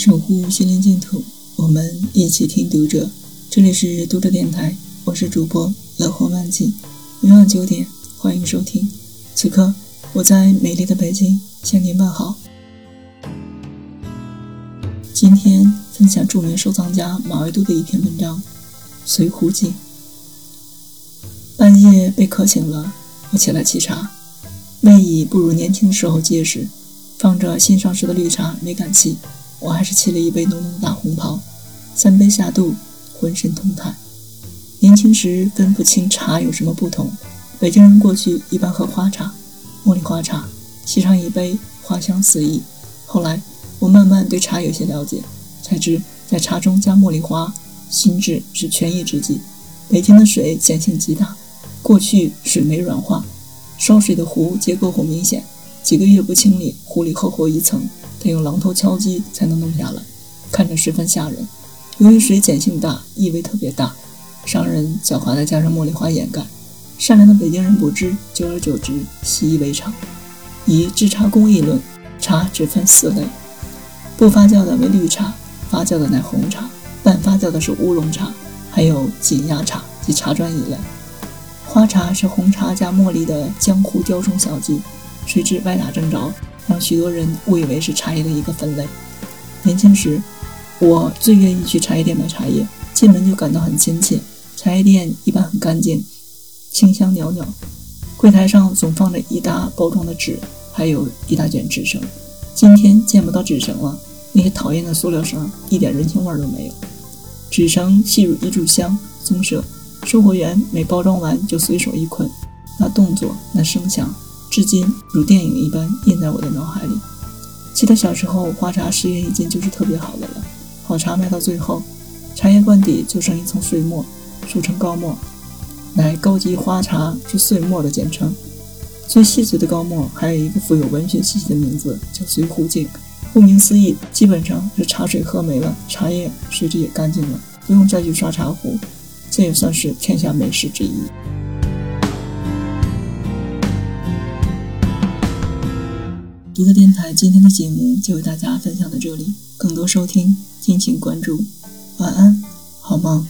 守护心灵净土，我们一起听读者。这里是读者电台，我是主播乐活漫记。每晚九点，欢迎收听。此刻，我在美丽的北京向您问好。今天分享著名收藏家马未都的一篇文章《随壶记》。半夜被渴醒了，我起来沏茶，胃已不如年轻时候结实，放着新上市的绿茶没敢沏，我还是沏了一杯浓浓大红袍。三杯下肚，浑身通泰。年轻时分不清茶有什么不同，北京人过去一般喝花茶、茉莉花茶，沏上一杯，花香四溢。后来我慢慢对茶有些了解，才知在茶中加茉莉花，心智是权宜之计。北京的水碱性极大。过去水没软化，烧水的壶结构很明显，几个月不清理，壶里厚厚一层，得用榔头敲击才能弄下来，看着十分吓人。由于水碱性大，异味特别大，商人狡猾的加上茉莉花掩盖，善良的北京人不知，久而久之习以为常。以制茶工艺论，茶只分四类：不发酵的为绿茶，发酵的乃红茶，半发酵的是乌龙茶，还有紧压茶及茶砖一类。花茶是红茶加茉莉的江湖雕虫小技，谁知歪打正着，让许多人误以为是茶叶的一个分类。年轻时，我最愿意去茶叶店买茶叶，进门就感到很亲切。茶叶店一般很干净，清香袅袅，柜台上总放着一大包装的纸，还有一大卷纸绳。今天见不到纸绳了，那些讨厌的塑料绳一点人情味都没有。纸绳细如一炷香，棕色。售货员每包装完就随手一捆，那动作、那声响，至今如电影一般印在我的脑海里。记得小时候，花茶十元一斤就是特别好的了。好茶卖到最后，茶叶罐底就剩一层碎末，俗称高末，乃高级花茶之碎末的简称。最细碎的高末还有一个富有文学气息的名字，叫随壶镜。顾名思义，基本上是茶水喝没了，茶叶随之也干净了，不用再去刷茶壶。这也算是天下美食之一。读者电台今天的节目就为大家分享到这里，更多收听敬请关注。晚安，好梦。